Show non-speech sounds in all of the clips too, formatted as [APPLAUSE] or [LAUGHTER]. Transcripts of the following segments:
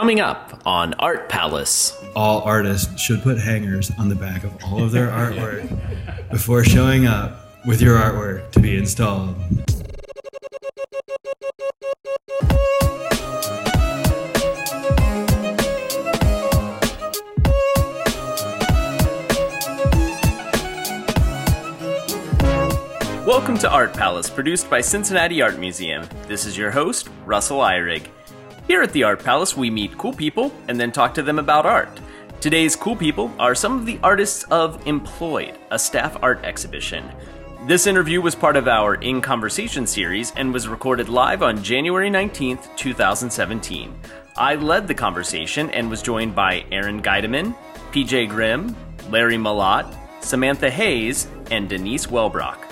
Coming up on Art Palace. All artists should put hangers on the back of all of their [LAUGHS] artwork before showing up with your artwork to be installed. Welcome to Art Palace, produced by Cincinnati Art Museum. This is your host, Russell Eyrig. Here at the Art Palace, we meet cool people and then talk to them about art. Today's cool people are some of the artists of Employed, a staff art exhibition. This interview was part of our In Conversation series and was recorded live on January 19th, 2017. I led the conversation and was joined by Aaron Guideman, PJ Grimm, Larry Malat, Samantha Hayes, and Denise Welbrock.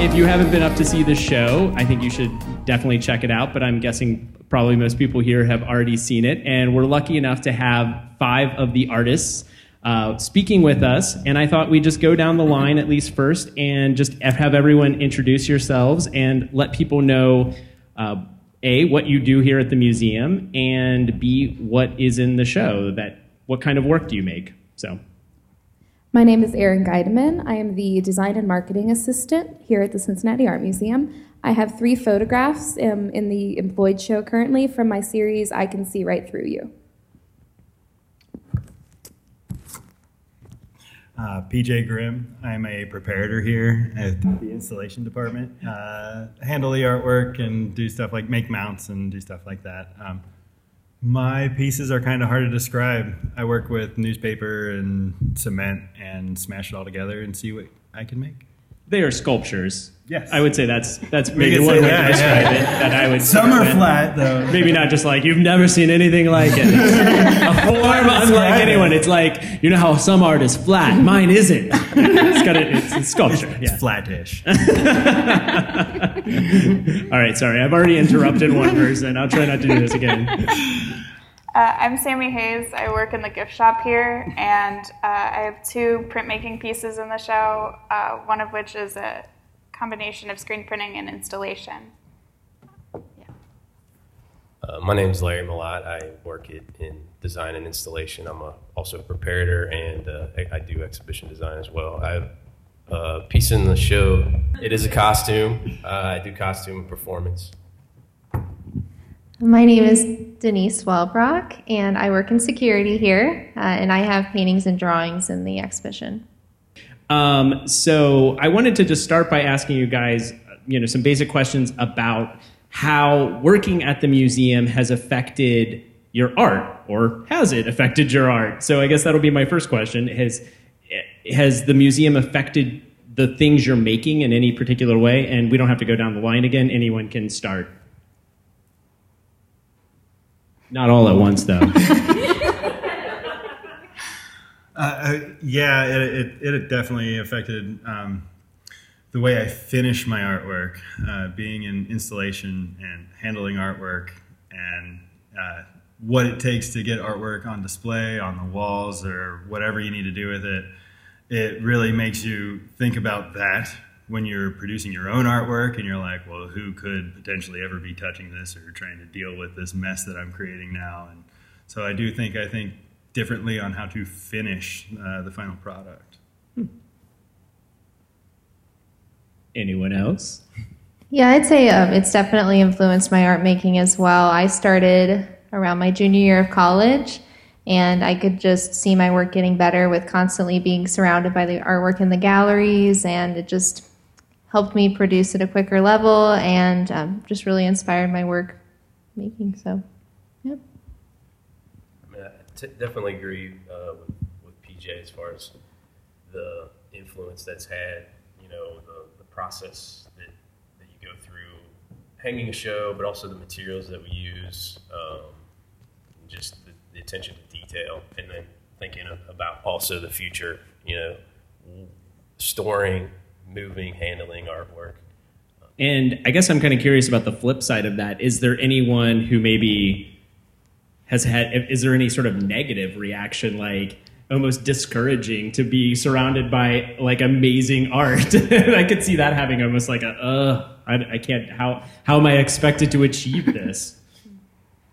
If you haven't been up to see the show, I think you should definitely check it out. But I'm guessing probably most people here have already seen it. And we're lucky enough to have five of the artists uh, speaking with us. And I thought we'd just go down the line at least first and just have everyone introduce yourselves and let people know. Uh, a, what you do here at the museum, and B, what is in the show. That what kind of work do you make? So, my name is Erin Guideman. I am the design and marketing assistant here at the Cincinnati Art Museum. I have three photographs um, in the employed show currently from my series I Can See Right Through You. Uh, PJ Grimm. I'm a preparator here at the installation department. Uh, handle the artwork and do stuff like make mounts and do stuff like that. Um, my pieces are kind of hard to describe. I work with newspaper and cement and smash it all together and see what I can make. They are sculptures. Yes. I would say that's that's maybe one way that, to describe yeah. it. That I would. Some are flat though. Maybe not just like you've never seen anything like it. [LAUGHS] a form unlike anyone. It's like you know how some art is flat. Mine isn't. It's got a, it's, it's sculpture. It's yeah. flattish. [LAUGHS] All right. Sorry, I've already interrupted one person. I'll try not to do this again. Uh, I'm Sammy Hayes. I work in the gift shop here, and uh, I have two printmaking pieces in the show, uh, one of which is a combination of screen printing and installation. Yeah. Uh, my name is Larry Malat. I work it in design and installation. I'm a, also a preparator, and uh, I, I do exhibition design as well. I have a piece in the show. It is a costume. Uh, I do costume performance. My name is Denise Welbrock, and I work in security here, uh, and I have paintings and drawings in the exhibition. Um, so I wanted to just start by asking you guys, you know, some basic questions about how working at the museum has affected your art, or has it affected your art? So I guess that'll be my first question: has has the museum affected the things you're making in any particular way? And we don't have to go down the line again. Anyone can start. Not all at once, though. [LAUGHS] Uh, yeah, it, it, it, definitely affected um, the way I finish my artwork. Uh, being in installation and handling artwork, and uh, what it takes to get artwork on display on the walls or whatever you need to do with it. It really makes you think about that when you're producing your own artwork and you're like, well, who could potentially ever be touching this or trying to deal with this mess that I'm creating now? And so I do think I think differently on how to finish uh, the final product. Hmm. Anyone else? Yeah, I'd say um, it's definitely influenced my art making as well. I started around my junior year of college and I could just see my work getting better with constantly being surrounded by the artwork in the galleries, and it just helped me produce at a quicker level and um, just really inspired my work making. So, yep. I, mean, I t- definitely agree uh, with, with PJ as far as the influence that's had, you know, the, the process that, that you go through hanging a show, but also the materials that we use, um, just the, the attention to detail, and then thinking about also the future, you know, storing moving, handling artwork. And I guess I'm kind of curious about the flip side of that. Is there anyone who maybe has had, is there any sort of negative reaction? Like, almost discouraging to be surrounded by like amazing art. [LAUGHS] I could see that having almost like a, uh, I, I can't, how, how am I expected to achieve this?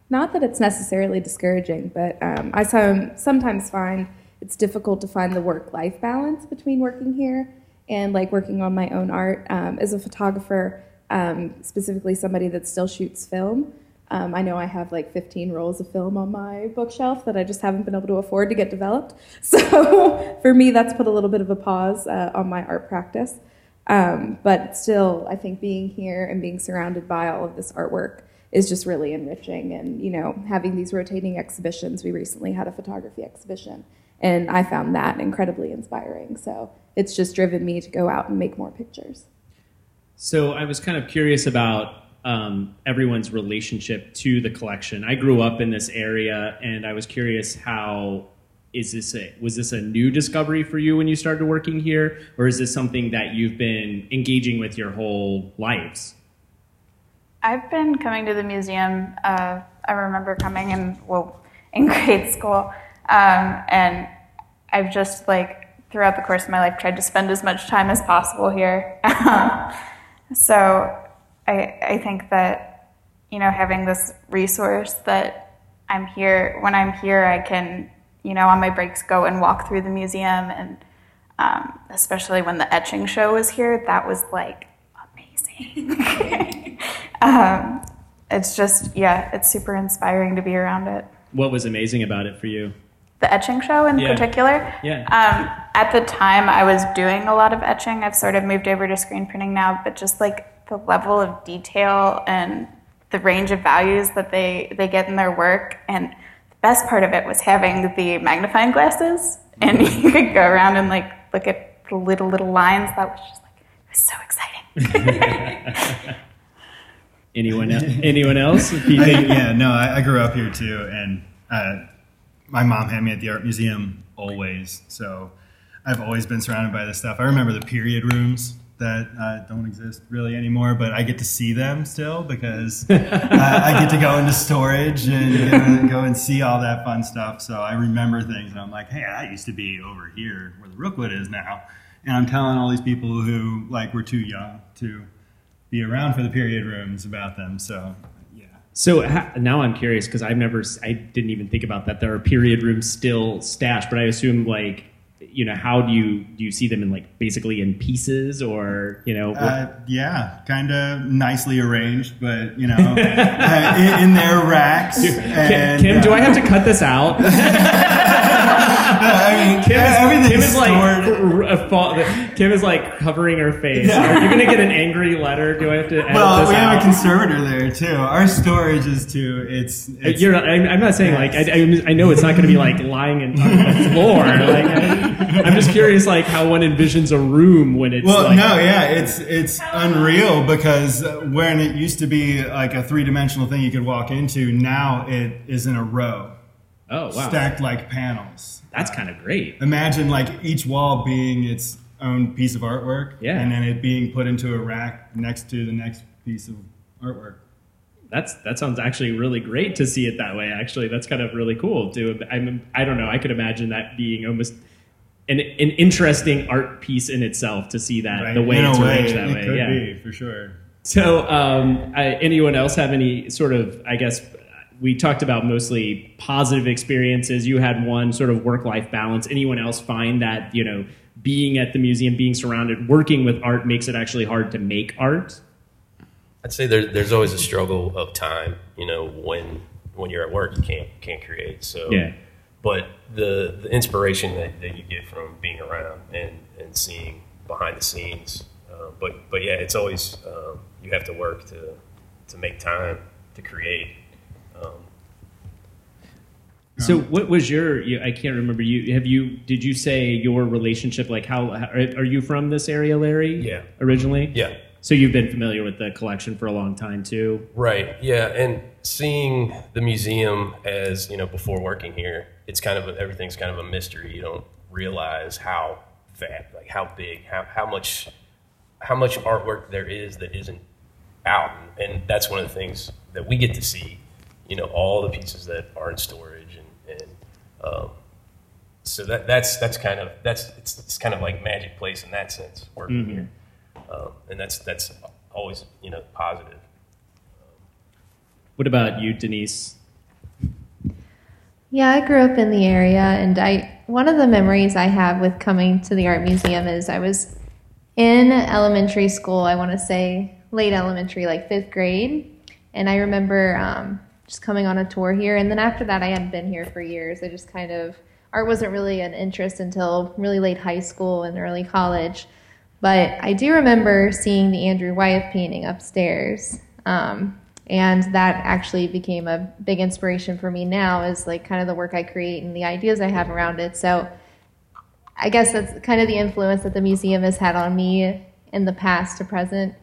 Not that it's necessarily discouraging, but um, I some, sometimes find it's difficult to find the work life balance between working here and like working on my own art. Um, as a photographer, um, specifically somebody that still shoots film, um, I know I have like 15 rolls of film on my bookshelf that I just haven't been able to afford to get developed. [LAUGHS] So for me, that's put a little bit of a pause uh, on my art practice. Um, but still, I think being here and being surrounded by all of this artwork is just really enriching. And, you know, having these rotating exhibitions, we recently had a photography exhibition, and I found that incredibly inspiring. So it's just driven me to go out and make more pictures. So I was kind of curious about um, everyone's relationship to the collection. I grew up in this area, and I was curious how is this a was this a new discovery for you when you started working here, or is this something that you've been engaging with your whole lives? I've been coming to the museum. Uh, I remember coming in well [LAUGHS] in grade school, um, and I've just like throughout the course of my life tried to spend as much time as possible here. so I, I think that you know having this resource that I'm here when I'm here I can you know on my breaks go and walk through the museum and um, especially when the etching show was here that was like amazing [LAUGHS] um, it's just yeah it's super inspiring to be around it What was amazing about it for you? The etching show in Yeah. particular. Yeah. Um, at the time, I was doing a lot of etching. I've sort of moved over to screen printing now, but just like the level of detail and the range of values that they they get in their work, and the best part of it was having the magnifying glasses, and you could go around and like look at the little little lines. That was just like it was so exciting. [LAUGHS] Anyone el- anyone else? I, yeah, no, I, I grew up here too, and uh, my mom had me at the art museum always. So I've always been surrounded by this stuff. I remember the period rooms that uh, don't exist really anymore, but I get to see them still because [LAUGHS] uh, I get to go into storage and go, go and see all that fun stuff. So I remember things, and I'm like, hey, that used to be over here where the Rookwood is now. And I'm telling all these people who like were too young to be around for the period rooms about them. So. So ha- now I'm curious because I've never, I didn't even think about that. There are period rooms still stashed, but I assume like, you know, how do you do you see them in like basically in pieces or you know? Uh, yeah, kind of nicely arranged, but you know, [LAUGHS] uh, in, in their racks. Kim, and, Kim, do uh, I have to cut this out? [LAUGHS] I mean, Kim is, Kim is like r- Kim is like covering her face. Yeah. Are you gonna get an angry letter? Do I have to? Well, we have out? a conservator there too. Our storage is too. It's, uh, it's You're, I'm, I'm not saying like I, I, I know it's not going to be like lying in, on the [LAUGHS] floor. Like I, I'm just curious, like how one envisions a room when it's Well, like, no, yeah, it's it's unreal because when it used to be like a three dimensional thing you could walk into, now it is in a row, oh wow, stacked like panels. that's kind of great. Imagine like each wall being its own piece of artwork, Yeah. and then it being put into a rack next to the next piece of artwork. That's that sounds actually really great to see it that way. Actually, that's kind of really cool. To I'm I don't know. I could imagine that being almost an an interesting art piece in itself to see that the way in it's way, arranged that it way. could yeah. be for sure. So, um, I, anyone else have any sort of, I guess, we talked about mostly positive experiences. You had one sort of work life balance. Anyone else find that, you know, being at the museum, being surrounded, working with art makes it actually hard to make art? I'd say there, there's always a struggle of time. You know, when when you're at work, you can't can't create. So, Yeah. but the the inspiration that, that you get from being around and, and seeing behind the scenes. Uh, but but yeah, it's always um, you have to work to to make time to create. Um, So, what was your? I can't remember. You have you? Did you say your relationship? Like, how, are you from this area, Larry? Yeah. Originally. yeah, So you've been familiar with the collection for a long time too. Right. Yeah, and seeing the museum as you know before working here, it's kind of a, everything's kind of a mystery. You don't realize how fat, like how big, how how much, how much artwork there is that isn't out, and that's one of the things that we get to see. You know, all the pieces that are in storage, and and um, so that that's that's kind of that's it's, it's kind of like magic place in that sense working here, um, and that's that's always you know positive. What about you, Denise? Yeah, I grew up in the area, and I one of the memories I have with coming to the art museum is I was in elementary school. I want to say late elementary, like fifth grade, and I remember um, just coming on a tour here. And then after that, I hadn't been here for years. I just kind of art wasn't really an interest until really late high school and early college. But I do remember seeing the Andrew Wyeth painting upstairs. Um, and that actually became a big inspiration for me now is like kind of the work I create and the ideas I have around it. So I guess that's kind of the influence that the museum has had on me in the past to present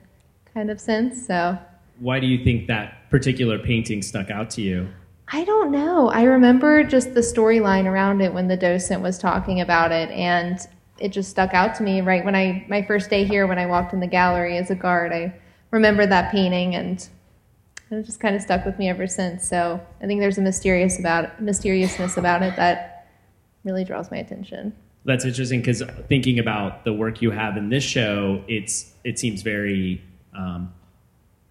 kind of sense. So Why do you think that particular painting stuck out to you? I don't know. I remember just the storyline around it when the docent was talking about it and it just stuck out to me right when I my first day here when I walked in the gallery as a guard. I remember that painting and it just kind of stuck with me ever since. So I think there's a mysterious about mysteriousness about it that really draws my attention. That's interesting because thinking about the work you have in this show, it's it seems very um,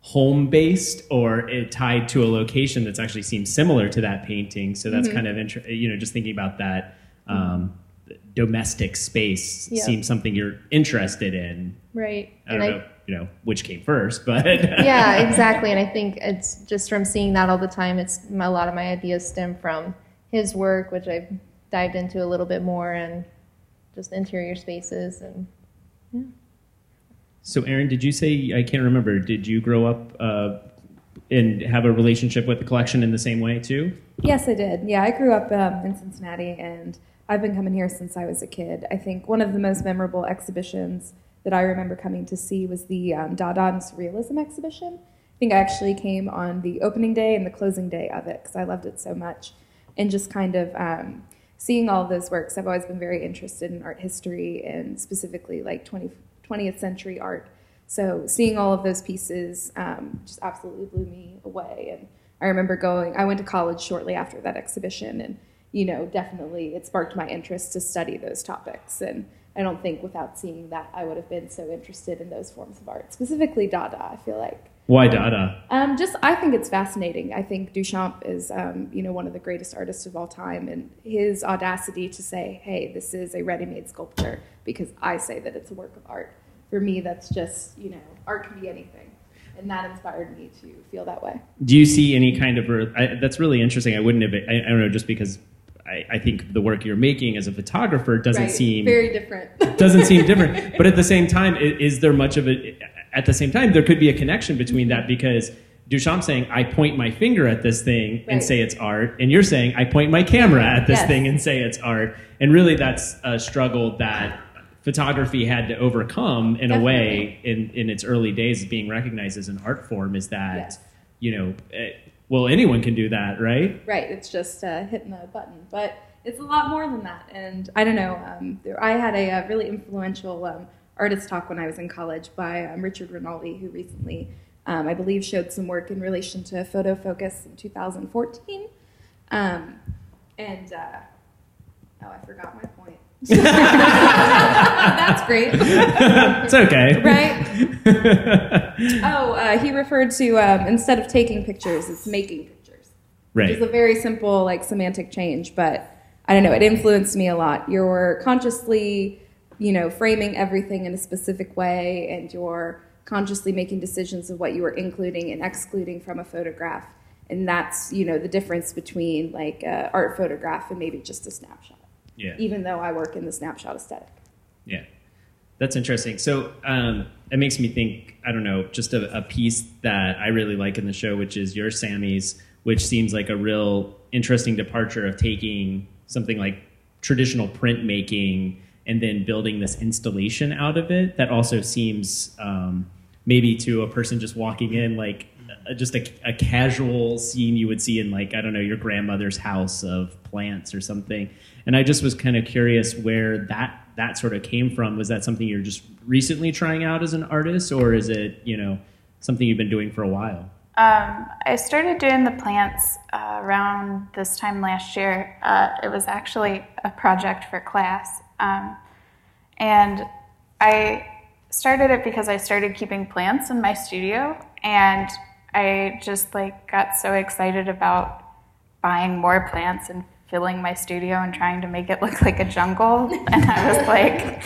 home based or it tied to a location that's actually seems similar to that painting. So that's kind of inter- you know just thinking about that um, domestic space Yeah. seems something you're interested in. Right. I don't and know, you know, which came first, but [LAUGHS] yeah, exactly. And I think it's just from seeing that all the time. It's a lot of my ideas stem from his work, which I've dived into a little bit more, and just interior spaces and So, Aaron, did you say I can't remember? Did you grow up uh, and have a relationship with the collection in the same way too? Yes, I did. Yeah, I grew up um, in Cincinnati, and I've been coming here since I was a kid. I think one of the most memorable exhibitions that I remember coming to see was the um, Dada and Surrealism exhibition. I think I actually came on the opening day and the closing day of it because I loved it so much, and just kind of um, seeing all those works. I've always been very interested in art history and specifically like 20, 20th century art. So seeing all of those pieces um, just absolutely blew me away. And I remember going. I went to college shortly after that exhibition, and you know, definitely it sparked my interest to study those topics. And I don't think without seeing that I would have been so interested in those forms of art, specifically Dada. I feel like. Why Dada? Um, just, I think it's fascinating. I think Duchamp is, um, you know, one of the greatest artists of all time, and his audacity to say, "Hey, this is a ready-made sculpture," because I say that it's a work of art. For me, that's just, you know, art can be anything, and that inspired me to feel that way. Do you see any kind of? I, that's really interesting. I wouldn't have. I, I don't know, just because I, I think the work you're making as a photographer doesn't Right. seem very different. [LAUGHS] doesn't seem different. But at the same time, is there much of a? At the same time, there could be a connection between that because Duchamp saying, "I point my finger at this thing and say it's art," and you're saying, "I point my camera at this Yes. thing and say it's art," and really, that's a struggle that photography had to overcome in a way in in its early days, being recognized as an art form. Is that Yes. you know, eh, well, anyone can do that, right? Right, it's just uh, hitting the button, but it's a lot more than that. And I don't know. Um, there, I had a, uh really influential um, artist talk when I was in college by um, Richard Renaldi, who recently, um, I believe, showed some work in relation to FotoFocus in 2014. Um, and uh, oh, I forgot my point. [LAUGHS] That's great. It's okay. right? [LAUGHS] Oh, uh, he referred to um, instead of taking pictures, it's making pictures. Right. It's a very simple, like semantic change, but I don't know. It influenced me a lot. You're consciously, you know, framing everything in a specific way, and you're consciously making decisions of what you are including and excluding from a photograph. And that's, you know, the difference between like a art photograph and maybe just a snapshot. Yeah. Even though I work in the snapshot aesthetic. Yeah, that's interesting. So um, it makes me think. I don't know, just a, a piece that I really like in the show, which is your Sammy's, which seems like a real interesting departure of taking something like traditional printmaking and then building this installation out of it. That also seems um, maybe to a person just walking in like. Just a, a casual scene you would see in like I don't know your grandmother's house of plants or something, and I just was kind of curious where that that sort of came from. Was that something you're just recently trying out as an artist, or is it you know something you've been doing for a while? Um, I started doing the plants uh, around this time last year. Uh, it was actually a project for class. Um, and I started it because I started keeping plants in my studio and I just like got so excited about buying more plants and filling my studio and trying to make it look like a jungle. And I was like,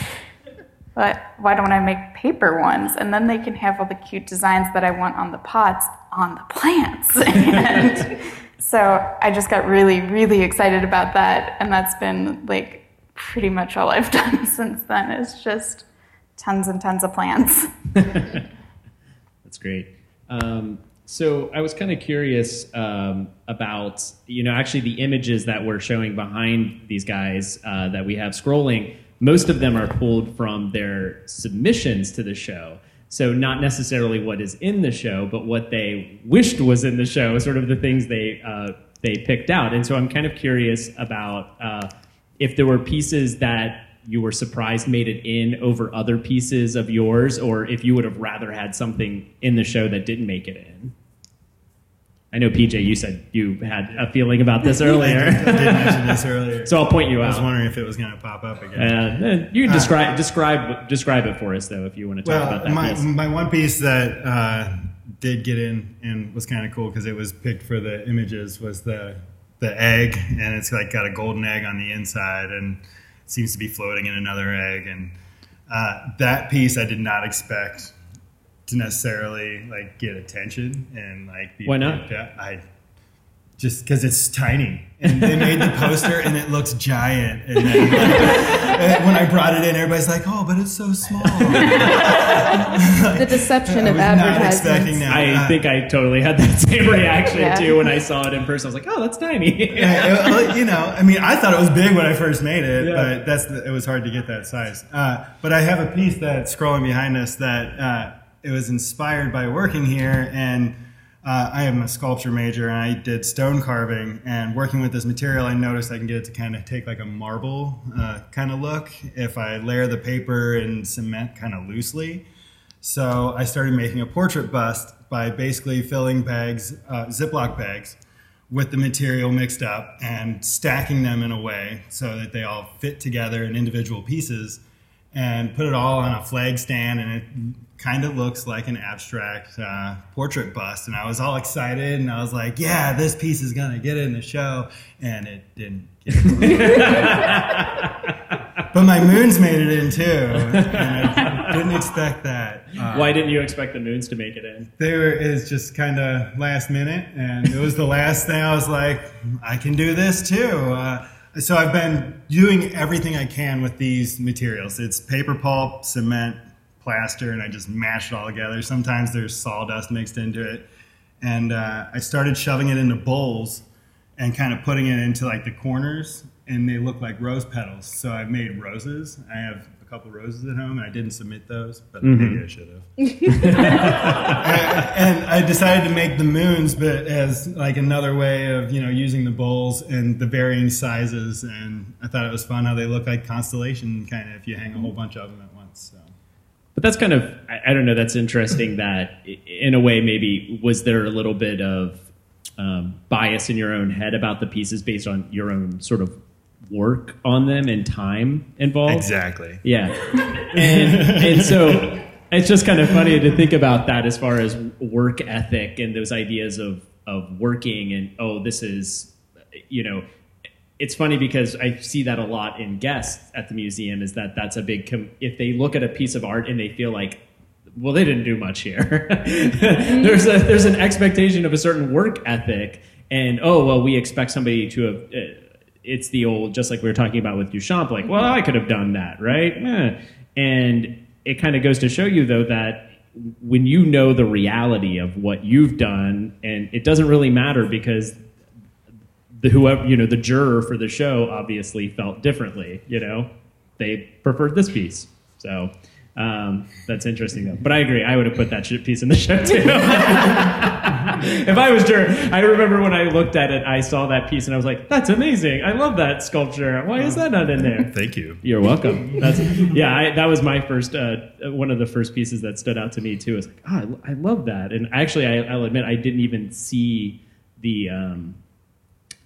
but why don't I make paper ones? And then they can have all the cute designs that I want on the pots on the plants. [LAUGHS] and so I just got really, really excited about that. And that's been like pretty much all I've [LAUGHS] done since then is just tons and tons of plants. [LAUGHS] That's great. Um, so I was kind of curious um, about, you know, actually the images that we're showing behind these guys uh, that we have scrolling. Most of them are pulled from their submissions to the show. So not necessarily what is in the show, but what they wished was in the show, sort of the things they uh, they picked out. And so I'm kind of curious about uh, if there were pieces that you were surprised made it in over other pieces of yours, or if you would have rather had something in the show that didn't make it in. I know, PJ, you said you had a feeling about this [LAUGHS] earlier. I did, I did mention this earlier. [LAUGHS] so I'll point you out. I was wondering if it was going to pop up again. Uh, you can describe describe describe it for us, though, if you want to talk about that my, piece. my one piece that uh, did get in and was kind of cool because it was picked for the images was the the egg, and it's like got a golden egg on the inside, and seems to be floating in another egg. And uh, that piece I did not expect to necessarily like get attention and like be Why not? I just because it's tiny, and they made the poster, and it looks giant. And then like, and when I brought it in, everybody's like, "Oh, but it's so small." [LAUGHS] The deception I of was not expecting that. I Uh, think I totally had that same reaction Yeah. too when I saw it in person. I was like, "Oh, that's tiny." yeah, it- you know, I mean, I thought it was big when I first made it, Yeah. but that's the, it was hard to get that size. Uh, but I have a piece that's scrolling behind us that uh, it was inspired by working here, and uh, I am a sculpture major, and I did stone carving. And working with this material, I noticed I can get it to kind of take like a marble uh, kind of look if I layer the paper and cement kind of loosely. So I started making a portrait bust by basically filling bags, uh, Ziploc bags, with the material mixed up and stacking them in a way so that they all fit together in individual pieces and put it all on a flag stand and it kind of looks like an abstract uh, portrait bust and i was all excited and i was like yeah this piece is going to get in the show and it didn't get in. [LAUGHS] but my moons made it in too and i didn't expect that Uh, Why didn't you expect the moons to make it in? there is just kind of last minute, and it was the last thing I was like, I can do this too. Uh, so I've been doing everything I can with these materials. It's paper pulp, cement, plaster, and I just mash it all together. Sometimes there's sawdust mixed into it, and uh, I started shoving it into bowls and kind of putting it into like the corners, and they look like rose petals. So I've made roses. I have a couple roses at home, and I didn't submit those, but maybe I should have [LAUGHS] and I decided to make the moons, but as like another way of you know using the bowls and the varying sizes, and I thought it was fun how they look like constellation kind of if you hang a whole bunch of them at once. So. But that's kind of, I, I don't know, that's interesting [LAUGHS] that in a way, maybe was there a little bit of um, bias in your own head about the pieces based on your own sort of work on them and time involved? Exactly. Yeah. And, and so it's just kind of funny to think about that as far as work ethic and those ideas of, of working and, oh, this is, you know, it's funny because I see that a lot in guests at the museum is that that's a big, com- if they look at a piece of art and they feel like, well, they didn't do much here. [LAUGHS] there's a, there's an expectation of a certain work ethic and, oh, well, we expect somebody to have, uh, it's the old, just like we were talking about with Duchamp, like, well, I could have done that, right? Eh. And it kind of goes to show you, though, that when you know the reality of what you've done, and it doesn't really matter because the whoever, you know, the juror for the show obviously felt differently, you know, they preferred this piece. So um, that's interesting, though. But I agree, I would have put that shit piece in the [LAUGHS] show, too. [LAUGHS] if I was Jer, I remember when I looked at it, I saw that piece and I was like, "That's amazing! I love that sculpture. Why is that not in there?" [LAUGHS] Thank you. You're welcome. That's yeah. I, that was my first uh, one of the first pieces that stood out to me too. I was like, oh, I, I love that. And actually, I, I'll admit I didn't even see the um,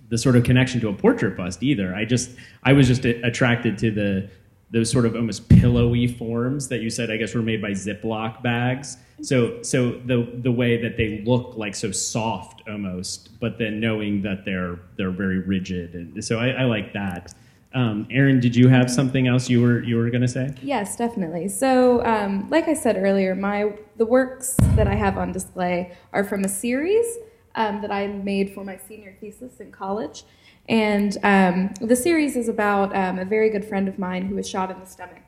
the sort of connection to a portrait bust either. I just I was just attracted to the those sort of almost pillowy forms that you said I guess were made by Ziploc bags. So so the the way that they look like so soft almost, but then knowing that they're they're very rigid, and so I, I like that. Um, Erin, did you have something else you were you were going to say? Yes, definitely. So, um, like I said earlier, my the works that I have on display are from a series um, that I made for my senior thesis in college. And um, the series is about um, a very good friend of mine who was shot in the stomach.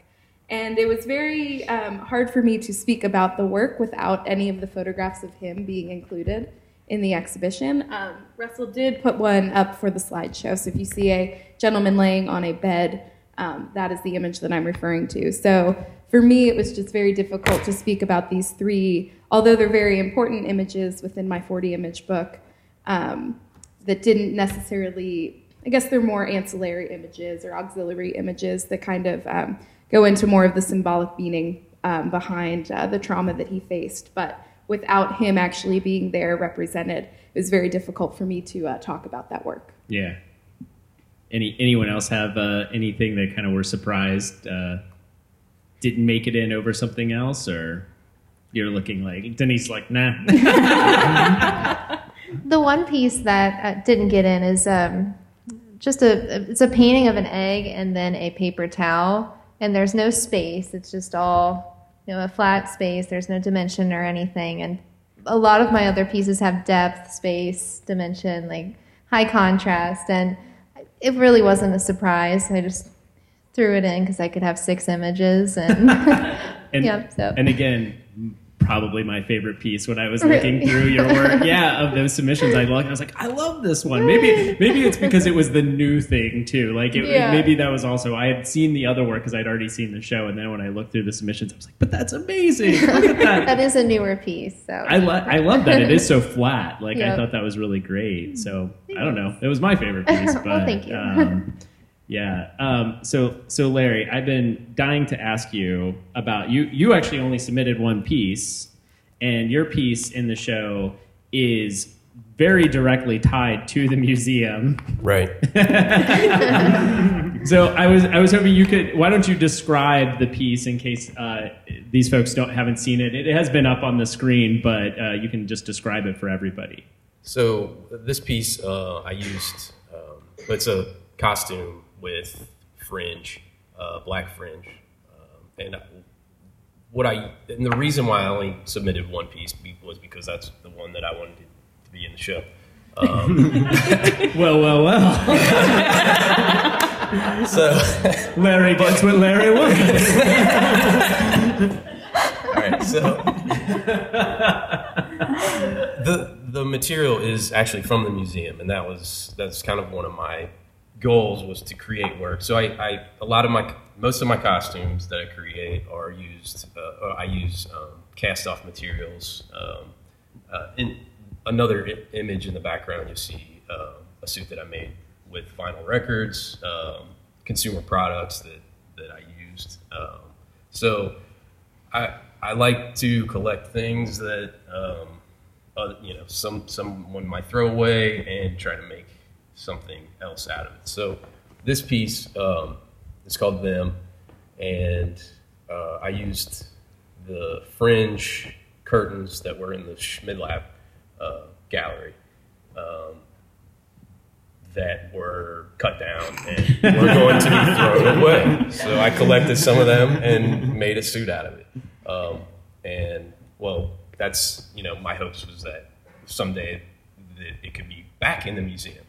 And it was very um, hard for me to speak about the work without any of the photographs of him being included in the exhibition. Um, Russell did put one up for the slideshow. So if you see a gentleman laying on a bed, um, that is the image that I'm referring to. So for me, it was just very difficult to speak about these three, although they're very important images within my 40 image book, um, that didn't necessarily, I guess they're more ancillary images or auxiliary images that kind of um, go into more of the symbolic meaning um, behind uh, the trauma that he faced. But without him actually being there represented, it was very difficult for me to uh, talk about that work. Yeah. Any anyone else have uh, anything that kind of were surprised uh, didn't make it in over something else, or you're looking like Denise like nah. [LAUGHS] [LAUGHS] the one piece that uh, didn't get in is um, just a it's a painting of an egg and then a paper towel, and there's no space. It's just all you know a flat space. There's no dimension or anything, and a lot of my other pieces have depth, space, dimension, like high contrast, and it really wasn't a surprise. I just threw it in because I could have six images and, [LAUGHS] and [LAUGHS] yeah. So and again, probably my favorite piece when I was looking through your work. [LAUGHS] Yeah, of those submissions, I looked. I was like, I love this one. Maybe maybe it's because it was the new thing too. Like it, Yeah. maybe that was also I had seen the other work because I'd already seen the show, and then when I looked through the submissions, I was like, but that's amazing. Look at that. [LAUGHS] that is a newer piece. So I, lo- I love that it is so flat. Like I thought that was really great. So I don't know. It was my favorite piece. [LAUGHS] But Well, thank you. um, yeah. Um, so so Larry, I've been dying to ask you about you. You actually only submitted one piece, and your piece in the show is very directly tied to the museum. Right. [LAUGHS] So I was I was hoping you could. Why don't you describe the piece in case uh, these folks don't haven't seen it? It has been up on the screen, but uh, you can just describe it for everybody. So this piece uh, I used, um, it's a costume with fringe, uh, black fringe, um, and what I and the reason why I only submitted one piece was because that's the one that I wanted to, be in the show. Um, [LAUGHS] Well, well, well. [LAUGHS] so Larry gets what Larry wants. [LAUGHS] all right, so the the material is actually from the museum, and that was that's kind of one of my goals was to create work. So I, I a lot of my most of my costumes that I create are used. Uh, I use um, cast off materials. Um, uh, in another I- image in the background, you see uh, a suit that I made with vinyl records, um, consumer products that that I used. Um, so I I like to collect things that um, you know some someone might throw away and try to make something else out of it. So this piece um, is called Them, and uh, I used the fringe curtains that were in the Schmidlapp uh, gallery. Um, that were cut down and were going to be thrown away. So I collected some of them and made a suit out of it. Um, and well, that's you know my hopes was that someday it could be back in the museum.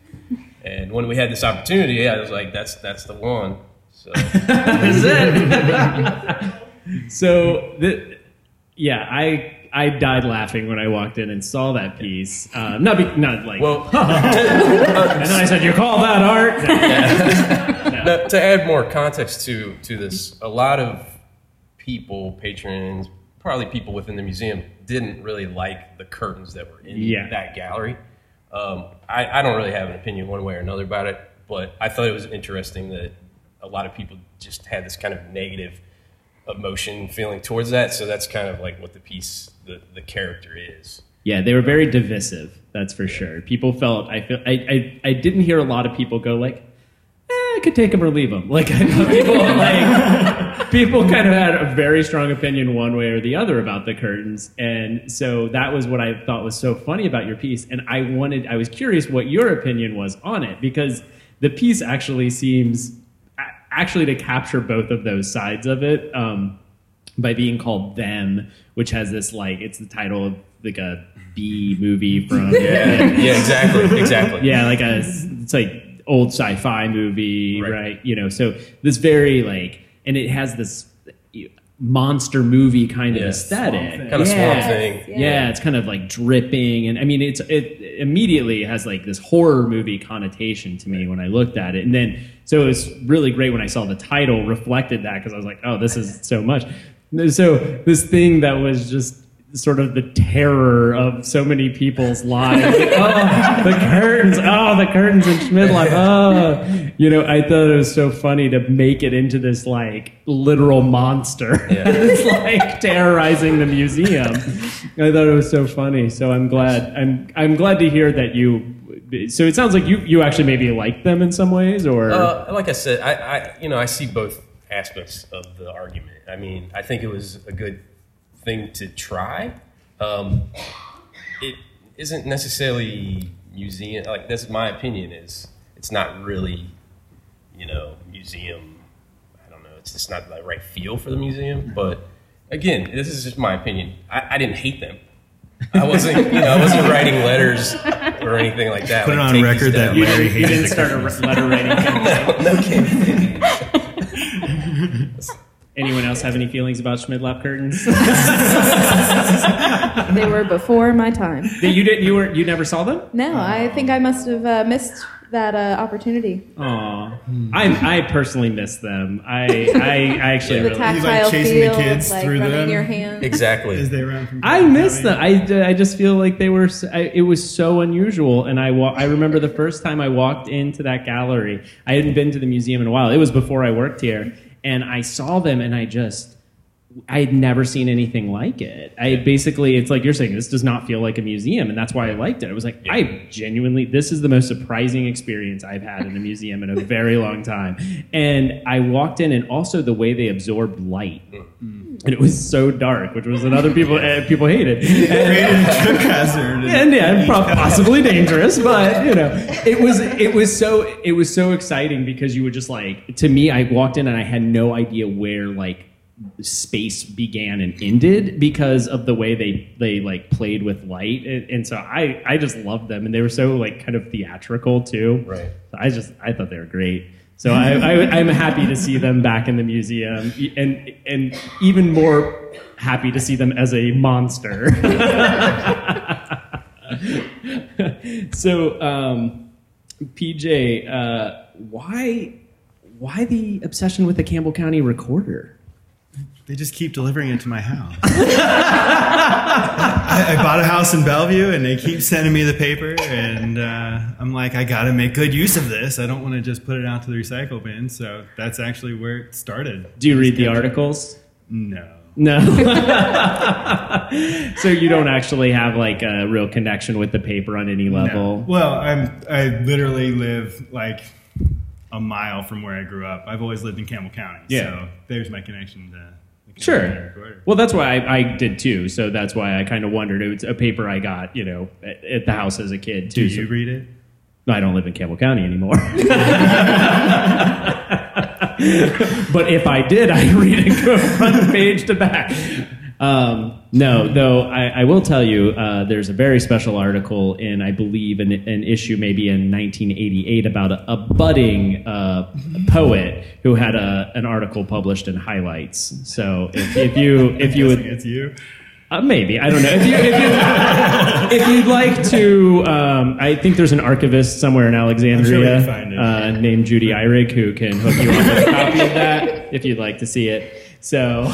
And when we had this opportunity, I was like, that's that's the one. So [LAUGHS] that's it. So, the, yeah, I I died laughing when I walked in and saw that piece. Uh, not be, not like. well, [LAUGHS] and then I said, "You call that art?" No. [LAUGHS] Now, to add more context to to this, a lot of people, patrons, probably people within the museum didn't really like the curtains that were in Yeah. that gallery. Um, I, I don't really have an opinion one way or another about it, but I thought it was interesting that a lot of people just had this kind of negative emotion feeling towards that. So that's kind of like what the piece, the, the character is. Yeah, they were very divisive. That's for sure. People felt I feel I, I I didn't hear a lot of people go like, I could take them or leave them. Like [LAUGHS] I know people like people kind of had a very strong opinion one way or the other about the curtains, and so that was what I thought was so funny about your piece. And I wanted I was curious what your opinion was on it because the piece actually seems actually to capture both of those sides of it. Um, by being called them, which has this like it's the title of like a B movie from [LAUGHS] Yeah, yeah, exactly, exactly. yeah, like a it's like old sci-fi movie, right. Right. You know, so this very like, and it has this monster movie kind of Yeah. aesthetic, Swamp Thing. Kind of yeah. swamp thing. Yeah. Yeah, it's kind of like dripping, and I mean, it's it immediately has like this horror movie connotation to me when I looked at it, and then so it was really great when I saw the title reflected that because I was like, oh, this is so much. So this thing that was just sort of the terror of so many people's lives. Oh, the curtains! Oh, the curtains in Schmidlapp! Oh, you know, I thought it was so funny to make it into this like literal monster. Yeah. [LAUGHS] it's like terrorizing the museum. I thought it was so funny. So I'm glad. I'm I'm glad to hear that you. So it sounds like you you actually maybe like them in some ways, or Uh, like I said, I, I you know I see both aspects of the argument. I mean, I think it was a good thing to try. Um, it isn't necessarily museum. Like that's my opinion. Is it's not really, you know, museum. I don't know. It's just not the right feel for the museum. But again, this is just my opinion. I, I didn't hate them. I wasn't, you know, I wasn't writing letters or anything like that. Put it on record that you Larry didn't, you didn't the start a letter writing [LAUGHS] campaign. no kidding. Anyone else have any feelings about Schmidlapp curtains? [LAUGHS] They were before my time. that you didn't. You were. You never saw them. No, I think I must have uh, missed that uh, opportunity. Aw. I, I personally miss them. I, I, I actually The really. tactile chasing the feel, kids like through running them? your hand. Exactly. Is they around from? I miss them. I, I just feel like they were. s I it was so unusual, and I wa- I remember the first time I walked into that gallery. I hadn't been to the museum in a while. It was before I worked here, and I saw them, and I just. I had never seen anything like it. I basically, it's like you're saying, this does not feel like a museum, and that's why I liked it. I was like, I genuinely, this is the most surprising experience I've had in a museum in a [LAUGHS] very long time. And I walked in, and also the way they absorbed light, and it was so dark, which was another people uh, people hated. [LAUGHS] And- Cook hazard. [LAUGHS] and yeah, pro- possibly dangerous, but you know, it was it was so it was so exciting because you were just like to me, I walked in and I had no idea where like space began and ended because of the way they they like played with light and, and so I I just loved them and they were so like kind of theatrical too. Right. So I just I thought they were great. So I, I I'm happy to see them back in the museum and and even more happy to see them as a monster. [LAUGHS] so, um, PJ, uh, why why the obsession with the Campbell County Recorder? They just keep delivering it to my house. [LAUGHS] I, I bought a house in Bellevue, and they keep sending me the paper, and uh, I'm like, I got to make good use of this. I don't want to just put it out to the recycle bin. So that's actually where it started. Do you read the articles? No. No. [LAUGHS] so you don't actually have like a real connection with the paper on any level. No. Well, I'm I literally live like a mile from where I grew up. I've always lived in Campbell County. Yeah. So there's my connection to the Campbell County Sure. Well, that's why I, I did too. So that's why I kind of wondered. It was a paper I got, you know, at, at the house as a kid too. Do you So- read it? No, I don't live in Campbell County anymore. [LAUGHS] but if I did, I'd read it go front page to back. Um, no, though I, I will tell you, uh, there's a very special article in, I believe, an, an issue maybe in 1988 about a, a budding uh, poet who had a, an article published in Highlights. So if, if you if you would [LAUGHS] it's you. uh, maybe I don't know. If, you, if, you, [LAUGHS] you'd like to, um, I think there's an archivist somewhere in Alexandria it. uh, named Judy Eyrig who can hook you up with a copy of that if you'd like to see it. So, [LAUGHS]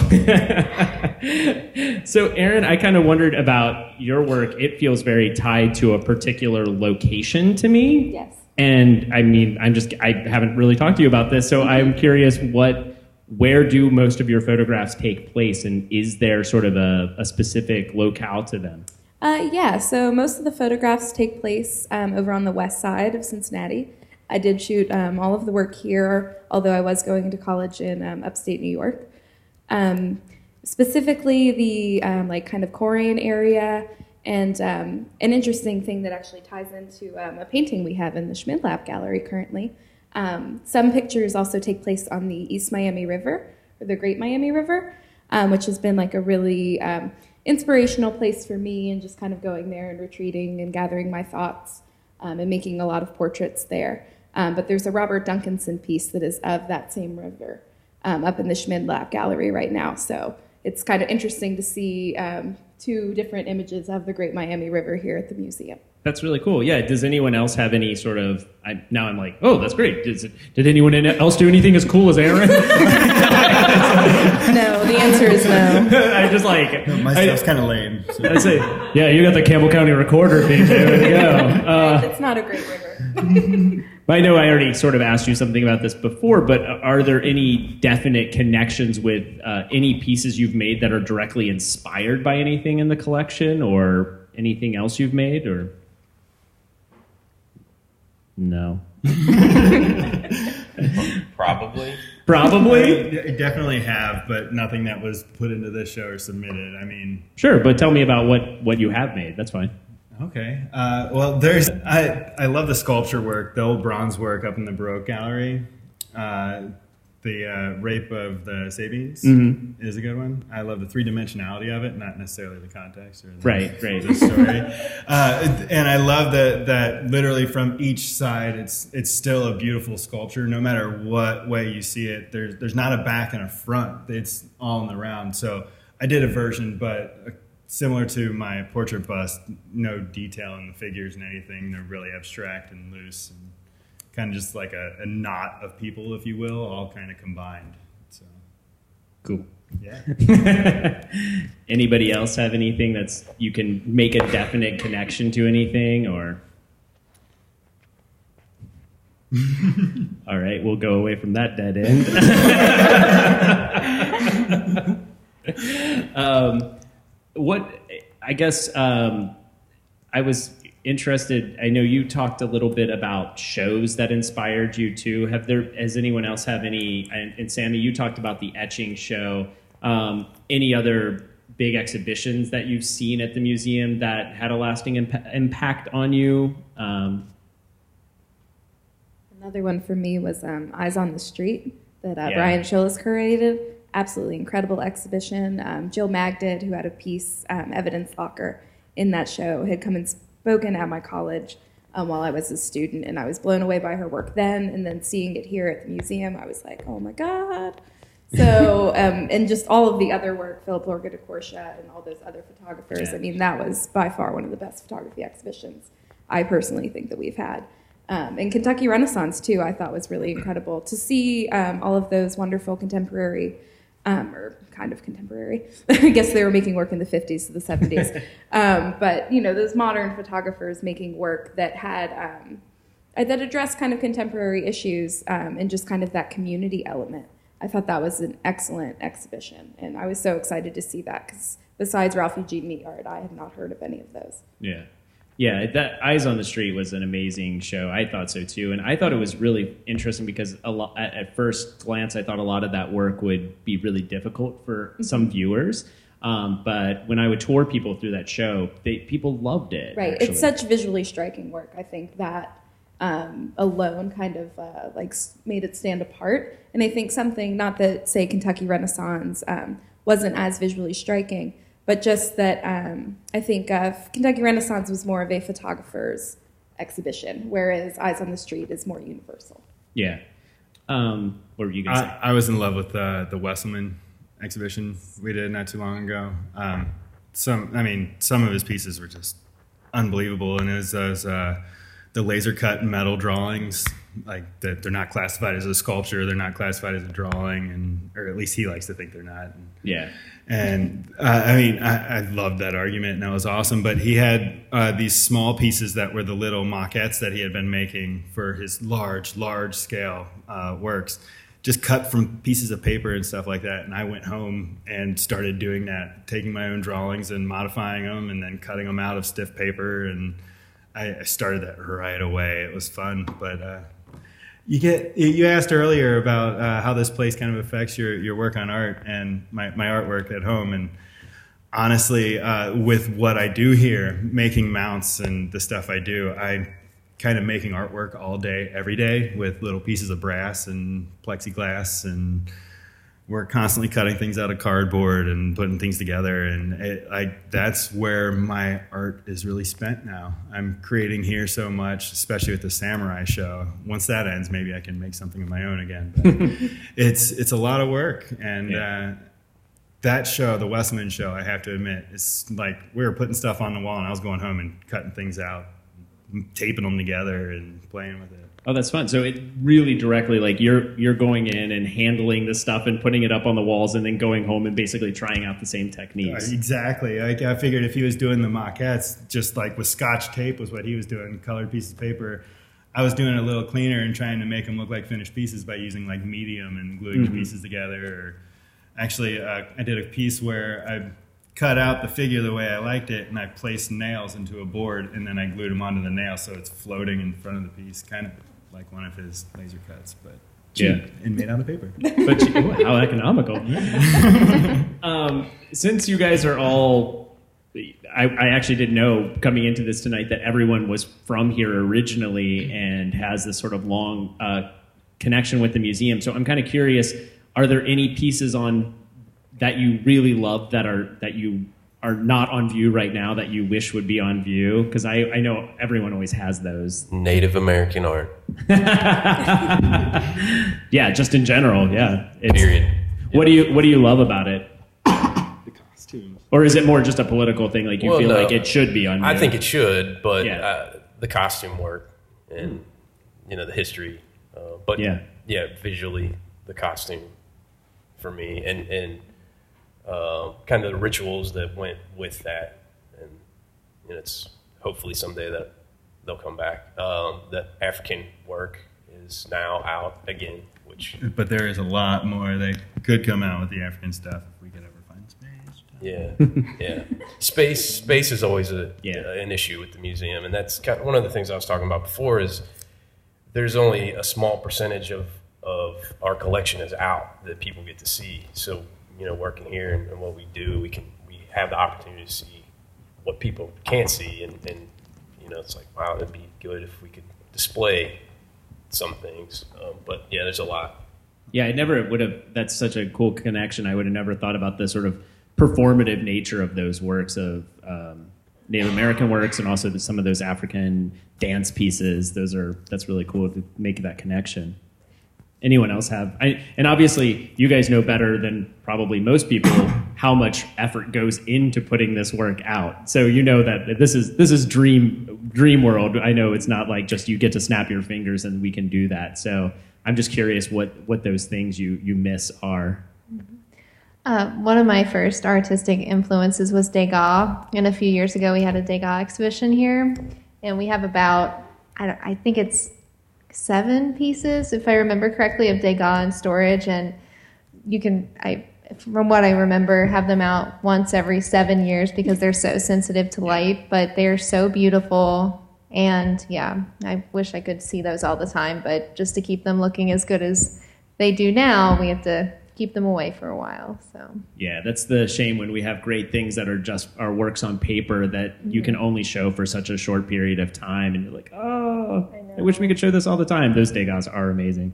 so Aaron, I kind of wondered about your work. It feels very tied to a particular location to me. Yes. And I mean, I'm just I haven't really talked to you about this, so I'm curious what where do most of your photographs take place, and is there sort of a, a specific locale to them? Uh, yeah, so most of the photographs take place um, over on the west side of Cincinnati. I did shoot um, all of the work here, although I was going to college in um, upstate New York. Um, specifically, the um, like kind of Korean area, and um, an interesting thing that actually ties into um, a painting we have in the Schmidlapp Gallery currently. Um, some pictures also take place on the East Miami River, or the Great Miami River, um, which has been like a really inspirational place for me, and just kind of going there and retreating and gathering my thoughts um, and making a lot of portraits there. Um, but there's a Robert Duncanson piece that is of that same river um, up in the Schmidlapp Gallery right now. So it's kind of interesting to see um, two different images of the Great Miami River here at the museum. That's really cool. Yeah. Does anyone else have any sort of? I, now I'm like, oh, that's great. Does did anyone else do anything as cool as Aaron? No, the answer is no. [LAUGHS] I just like My stuff's kind of lame. So. I say, yeah, you got the Campbell County Recorder thing. There we go. [LAUGHS] Uh, it's not a great river. [LAUGHS] I know I already sort of asked you something about this before, but are there any definite connections with uh, any pieces you've made that are directly inspired by anything in the collection, or anything else you've made, or no? [LAUGHS] Probably. Probably. I definitely have, but nothing that was put into this show or submitted. I mean, Sure, but tell me about what what you have made. That's fine. Okay. Uh, well, there's I I love the sculpture work, the old bronze work up in the Baroque Gallery. Uh, the uh, rape of the Sabines is a good one. I love the three dimensionality of it, not necessarily the context or the, Right, right. the story. [LAUGHS] uh, and I love that that literally from each side, it's it's still a beautiful sculpture. No matter what way you see it, there's there's not a back and a front. It's all in the round. So I did a version, but uh, similar to my portrait bust, no detail in the figures and anything. They're really abstract and loose and kind of just like a, a knot of people, if you will, all kind of combined. So Cool. yeah. [LAUGHS] Anybody else have anything that's you can make a definite connection to anything or [LAUGHS] All right, we'll go away from that dead end. [LAUGHS] um, what I guess um, I was interested. I know you talked a little bit about shows that inspired you too. Have there? Has anyone else have any? And, and Sammy, you talked about the etching show. Um, any other big exhibitions that you've seen at the museum that had a lasting impa- impact on you? Um, Another one for me was um, Eyes on the Street that uh, Yeah. Brian Sholis curated. Absolutely incredible exhibition. Um, Jill Magid, who had a piece, um, Evidence Locker, in that show, had come and spoken at my college um, while I was a student, and I was blown away by her work then. And then seeing it here at the museum, I was like, oh my God. So, [LAUGHS] um, and just all of the other work, Philip-Lorca diCorcia and all those other photographers. Yeah. I mean, that was by far one of the best photography exhibitions I personally think that we've had. Um, and Kentucky Renaissance, too, I thought was really incredible to see um, all of those wonderful contemporary, um, or kind of contemporary. [LAUGHS] I guess they were making work in the 50s to the 70s. [LAUGHS] um, but, you know, those modern photographers making work that had, um, uh, that addressed kind of contemporary issues um, and just kind of that community element. I thought that was an excellent exhibition. And I was so excited to see that because besides Ralph Eugene Meatyard, I had not heard of any of those. Yeah. Yeah, that Eyes on the Street was an amazing show. I thought so too, and I thought it was really interesting because a lot, at, at first glance, I thought a lot of that work would be really difficult for some viewers. Um, but when I would tour people through that show, they people loved it. Right. actually. It's such visually striking work. I think that um, alone kind of uh, like made it stand apart. And I think something, not that say Kentucky Renaissance um, wasn't as visually striking, but just that um, I think of Kentucky Renaissance was more of a photographer's exhibition, whereas Eyes on the Street is more universal. yeah. Um, what were you gonna say? I, I was in love with uh, the Wesselmann exhibition we did not too long ago. Um, some, I mean, some of his pieces were just unbelievable, and his those uh, the laser cut metal drawings like that they're not classified as a sculpture, they're not classified as a drawing, and or at least he likes to think they're not. And, Yeah. And uh, I mean, I, I loved that argument, and that was awesome. But he had uh, these small pieces that were the little maquettes that he had been making for his large, large scale uh, works, just cut from pieces of paper and stuff like that. And I went home and started doing that, taking my own drawings and modifying them, and then cutting them out of stiff paper. And I, I started that right away. It was fun, but. You get you asked earlier about uh, how this place kind of affects your, your work on art and my, my artwork at home. And honestly uh, with what i do here making mounts and the stuff i do i kind of making artwork all day every day with little pieces of brass and plexiglass and we're constantly cutting things out of cardboard and putting things together. And it, I, that's where my art is really spent now. I'm creating here so much especially with the samurai show. Once that ends maybe i can make something of my own again. But [LAUGHS] it's it's a lot of work. And Yeah. uh, that show the westman show i have to admit it's like we were putting stuff on the wall and i was going home and cutting things out taping them together and playing with it Oh, that's fun. So it really directly like you're you're going in and handling the stuff and putting it up on the walls and then going home and basically trying out the same techniques. Exactly. Like I figured if he was doing the maquettes, just like with scotch tape was what he was doing, colored pieces of paper. I was doing it a little cleaner and trying to make them look like finished pieces by using like medium and gluing the pieces together. Or actually, uh, I did a piece where I cut out the figure the way I liked it and I placed nails into a board and then I glued them onto the nail so it's floating in front of the piece, kind of like one of his laser cuts, but cheap Yeah. and made out of paper. [LAUGHS] but you, oh, how economical. [LAUGHS] um, since you guys are all, I, I actually didn't know coming into this tonight that everyone was from here originally and has this sort of long uh, connection with the museum. So I'm kind of curious: are there any pieces on that you really love that are that you are not on view right now that you wish would be on view? Because I, I know everyone always has those. Native American art. [LAUGHS] Yeah, just in general. Yeah. It's- Period. What do you What do you love about it? the costumes. Or is it more just a political thing? Like you Well, feel no. like it should be on. I think it should, but Yeah. uh, the costume work and you know the history, uh, but Yeah. yeah, visually the costume for me and and uh, kind of the rituals that went with that, and know, it's hopefully someday that they'll come back. Um, the African work is now out again, which But there is a lot more that could come out with the African stuff if we could ever find space. Yeah, yeah. Space space is always a Yeah. uh, an issue with the museum, and that's kind of one of the things I was talking about before. Is there's only a small percentage of of our collection is out that people get to see. So you know, working here and, and what we do, we can we have the opportunity to see what people can't see, and, and you know, it's like wow, it'd be good if we could display some things. Um, but yeah, there's a lot. Yeah, I never would have. That's such a cool connection. I would have never thought about the sort of performative nature of those works of um, Native American works, and also some of those African dance pieces. Those are that's really cool to make that connection. Anyone else have? I, and obviously, you guys know better than probably most people how much effort goes into putting this work out. So you know that this is this is dream dream world. I know it's not like just you get to snap your fingers and we can do that. So I'm just curious what what those things you you miss are. Uh, one of my first artistic influences was Degas, and a few years ago we had a Degas exhibition here, and we have about I, I think it's seven pieces, if I remember correctly, of Degas in storage, and you can I from what I remember have them out once every seven years because they're so sensitive to light, but they're so beautiful. And yeah, I wish I could see those all the time, but just to keep them looking as good as they do now, we have to keep them away for a while. So Yeah, that's the shame when we have great things that are just our works on paper that you mm-hmm. can only show for such a short period of time, and you're like, oh, I, wish we could show this all the time. Those Degas are amazing.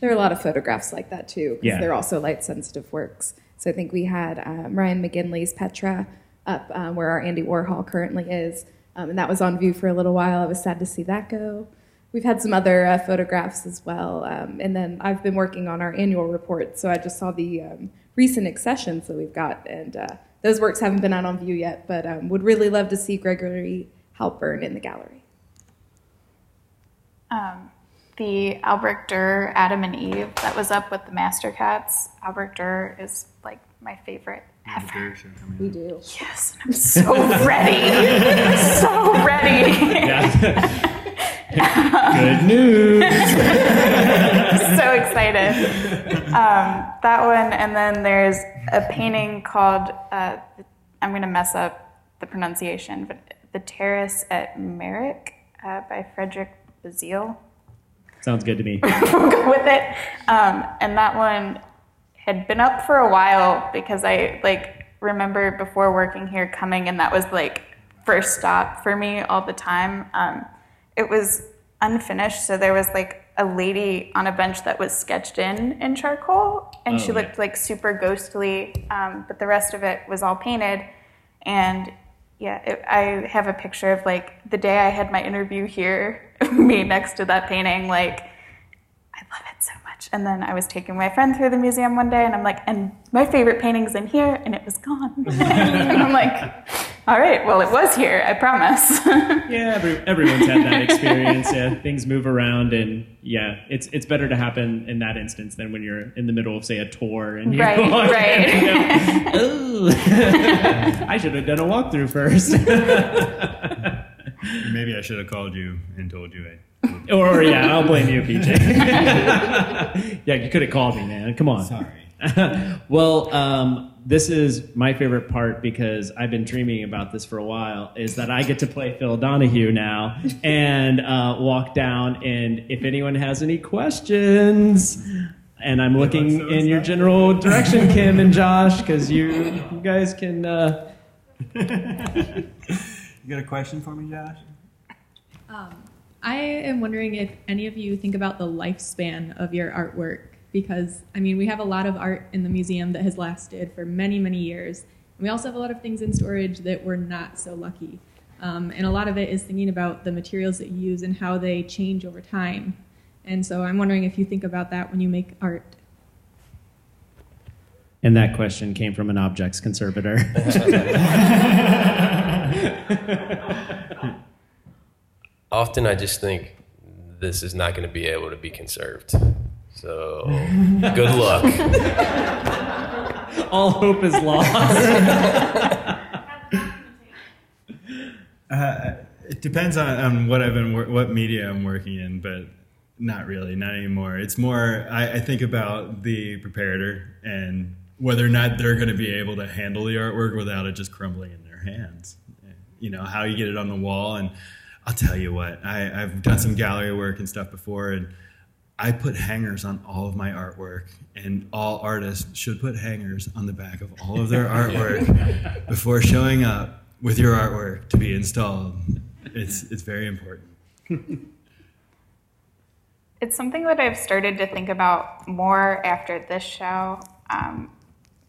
There are a lot of photographs like that too, because Yeah. they're also light sensitive works. So I think we had um, Ryan McGinley's Petra up um, where our Andy Warhol currently is, um, and that was on view for a little while. I was sad to see that go. We've had some other uh, photographs as well, um, and then I've been working on our annual report. So I just saw the um, recent accessions that we've got, and uh, those works haven't been out on view yet, but um, would really love to see Gregory Halpern in the gallery. Um, the Albrecht Dürer Adam and Eve that was up with the Master Cats. Albrecht Dürer is like my favorite ever. We do. Yes, I'm so ready. [LAUGHS] so ready. [LAUGHS] Good news. [LAUGHS] so excited. Um, that one, and then there's a painting called, uh, I'm going to mess up the pronunciation, but The Terrace at Méric uh, by Frederick Bazille. Sounds good to me. [LAUGHS] we'll go with it. Um, and that one had been up for a while because I like remember before working here coming, and that was like first stop for me all the time. Um, it was unfinished, so there was like a lady on a bench that was sketched in in charcoal, and Oh, she yeah. looked like super ghostly. Um, but the rest of it was all painted, and yeah, it, I have a picture of like the day I had my interview here, [LAUGHS] me next to that painting, like. I love it so much. And then I was taking my friend through the museum one day, and I'm like, and my favorite painting's in here, and it was gone. [LAUGHS] and I'm like, all right, well, it was here, I promise. [LAUGHS] Yeah, every, everyone's had that experience. Yeah, things move around, and yeah, it's it's better to happen in that instance than when you're in the middle of say a tour and you're Right, walking right. and [LAUGHS] you go, "Ugh." [LAUGHS] I should have done a walkthrough first. Maybe I should have called you and told you. I, or yeah, I'll blame you, PJ. yeah, you could have called me, man. Come on. sorry. well, um, this is my favorite part because I've been dreaming about this for a while. Is that I get to play Phil Donahue now [LAUGHS] and uh, walk down, and if anyone has any questions. And I'm looking so in your general direction, Kim and Josh, because you, you guys can. Uh, [LAUGHS] You got a question for me, Josh? I am wondering if any of you think about the lifespan of your artwork because I mean we have a lot of art in the museum that has lasted for many many years. And we also have a lot of things in storage that were not so lucky, um, and a lot of it is thinking about the materials that you use and how they change over time. And so I'm wondering if you think about that when you make art. and that question came from an objects conservator. [LAUGHS] Often I just think this is not going to be able to be conserved. So good luck. [LAUGHS] All hope is lost. [LAUGHS] Uh, it depends on, on what I've been wor- what media I'm working in, but not really, not anymore. It's more I, I think about the preparator and whether or not they're going to be able to handle the artwork without it just crumbling in their hands. You know how you get it on the wall, and I'll tell you what I, I've done some gallery work and stuff before, and I put hangers on all of my artwork, and all artists should put hangers on the back of all of their [LAUGHS] artwork before showing up with your artwork to be installed. It's it's very important. [LAUGHS] it's something that I've started to think about more after this show, um,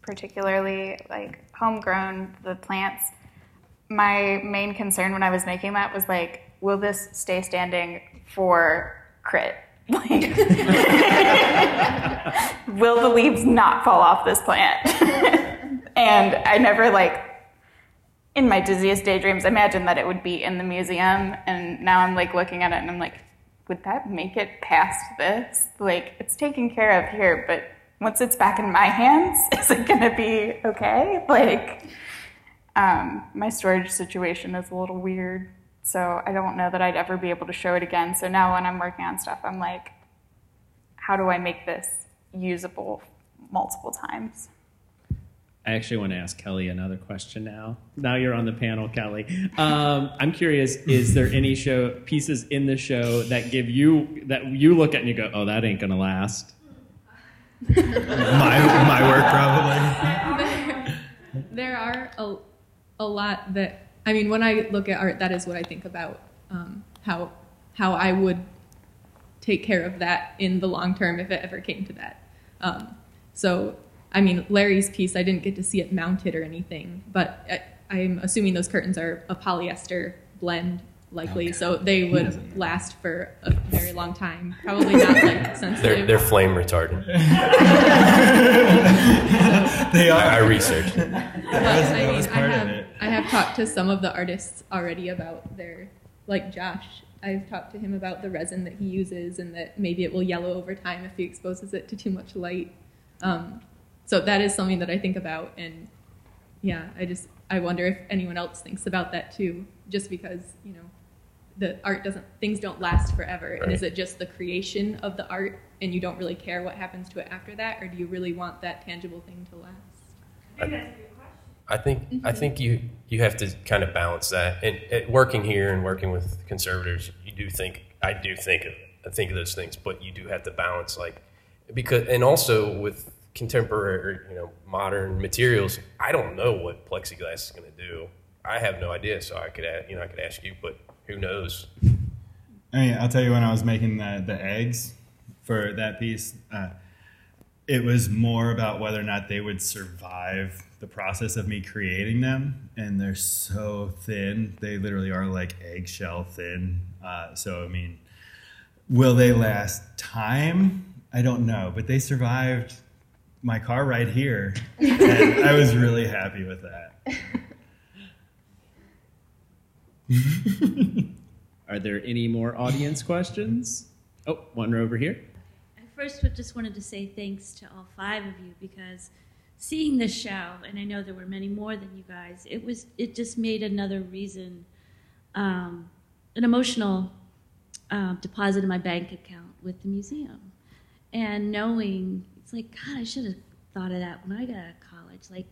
particularly like homegrown, the plants. My main concern when I was making that was like, will this stay standing for crit? [LAUGHS] Will the leaves not fall off this plant? [LAUGHS] and I never like in my dizziest daydreams imagined that it would be in the museum. And now i'm like looking at it and i'm like would that make it past this? Like it's taken care of here but once it's back in my hands [LAUGHS] is it going to be okay? Like um, my storage situation is a little weird so i don't know that i'd ever be able to show it again so now when i'm working on stuff i'm like how do i make this usable multiple times I actually want to ask Kelly another question now. Now you're on the panel, Kelly. Um, I'm curious: is there any show pieces in the show that give you that you look at and you go, "Oh, that ain't gonna last"? My my work probably. [LAUGHS] there are a, a lot that I mean when I look at art that is what I think about um, how how I would take care of that in the long term if it ever came to that. Um, so I mean Larry's piece I didn't get to see it mounted or anything, but I, I'm assuming those curtains are a polyester blend likely, so they would last for a very long time. Probably not like [LAUGHS] sensitive. They're, they're flame retardant. [LAUGHS] [LAUGHS] They I, I researched. But, was- I that mean, was I part of have, it. I have talked to some of the artists already about their, like Josh I've talked to him about the resin that he uses and that maybe it will yellow over time if he exposes it to too much light. Um, so that is something that I think about, and yeah, I just I wonder if anyone else thinks about that too, just because you know the art doesn't things don't last forever, and is it just the creation of the art, and you don't really care what happens to it after that, or do you really want that tangible thing to last? I think I think you you have to kind of balance that. And, and working here and working with conservators, you do think I do think of I think of those things, but you do have to balance like because and also with contemporary you know modern materials, I don't know what plexiglass is going to do. I have no idea, so I could ask, you know I could ask you, but who knows? I mean, I'll tell you when I was making the the eggs for that piece, uh, it was more about whether or not they would survive the process of me creating them, and they're so thin. They literally are like eggshell thin. Uh, so I mean, will they last time? I don't know, but they survived my car ride here, and I was really happy with that. [LAUGHS] Are there any more audience questions? Oh, one over here. First just wanted to say thanks to all five of you because seeing the show, and I know there were many more than you guys, it was it just made another reason, um, an emotional uh, deposit in my bank account with the museum, and knowing it's like God, I should have thought of that when I got out of college, like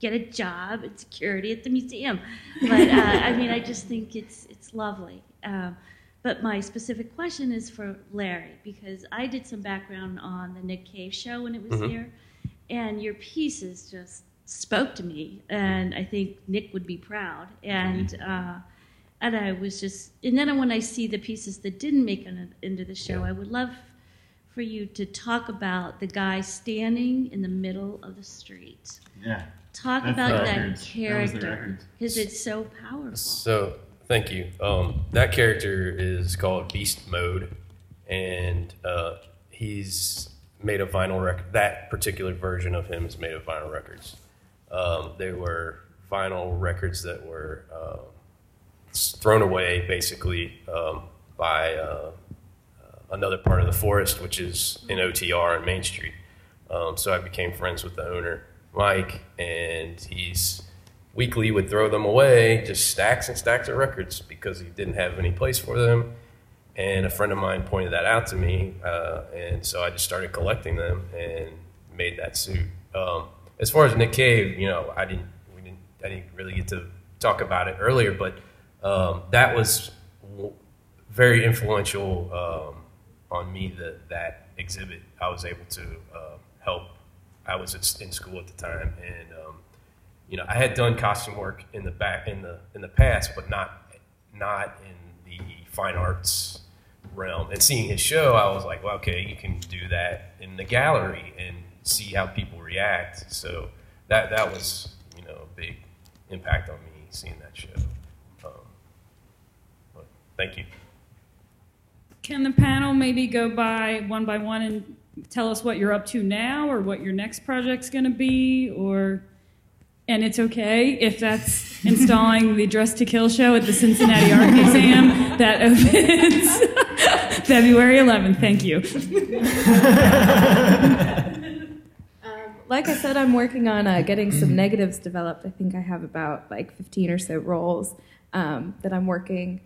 get a job and security at the museum. But uh, I mean, I just think it's it's lovely. Um, but my specific question is for Larry because I did some background on the Nick Cave show when it was Mhm. here, and your pieces just spoke to me, and I think Nick would be proud. And uh, and I was just, and then when I see the pieces that didn't make it into the show, I would love for you to talk about the guy standing in the middle of the street. Yeah. Talk That's about that records. That was the character because it's so powerful. So thank you. Um, that character is called Beast Mode, and uh, he's made a vinyl record. That particular version of him is made of vinyl records. Um, they were vinyl records that were uh, thrown away basically um, by uh, uh, another part of the forest, which is in OTR on Main Street. Um, so I became friends with the owner, Mike, and he's weekly would throw them away, just stacks and stacks of records because he didn't have any place for them. And a friend of mine pointed that out to me, uh, and so I just started collecting them and made that suit. Um, as far as Nick Cave, you know, I didn't, we didn't, I didn't really get to talk about it earlier, but um, that was very influential um, on me. That that exhibit, I was able to uh, help. I was in school at the time, and um, you know, I had done costume work in the back in the in the past, but not not in the fine arts realm. And seeing his show, I was like, well, okay, you can do that in the gallery and see how people react. So that that was you know a big impact on me seeing that show. Um, but thank you. Can the panel maybe go by one by one and tell us what you're up to now or what your next project's going to be? Or, and it's okay if that's installing the Dress to Kill show at the Cincinnati Art Museum that opens [LAUGHS] February 11th. Thank you. Like I said, I'm working on uh, getting some negatives developed. I think I have about like 15 or so rolls um, that I'm working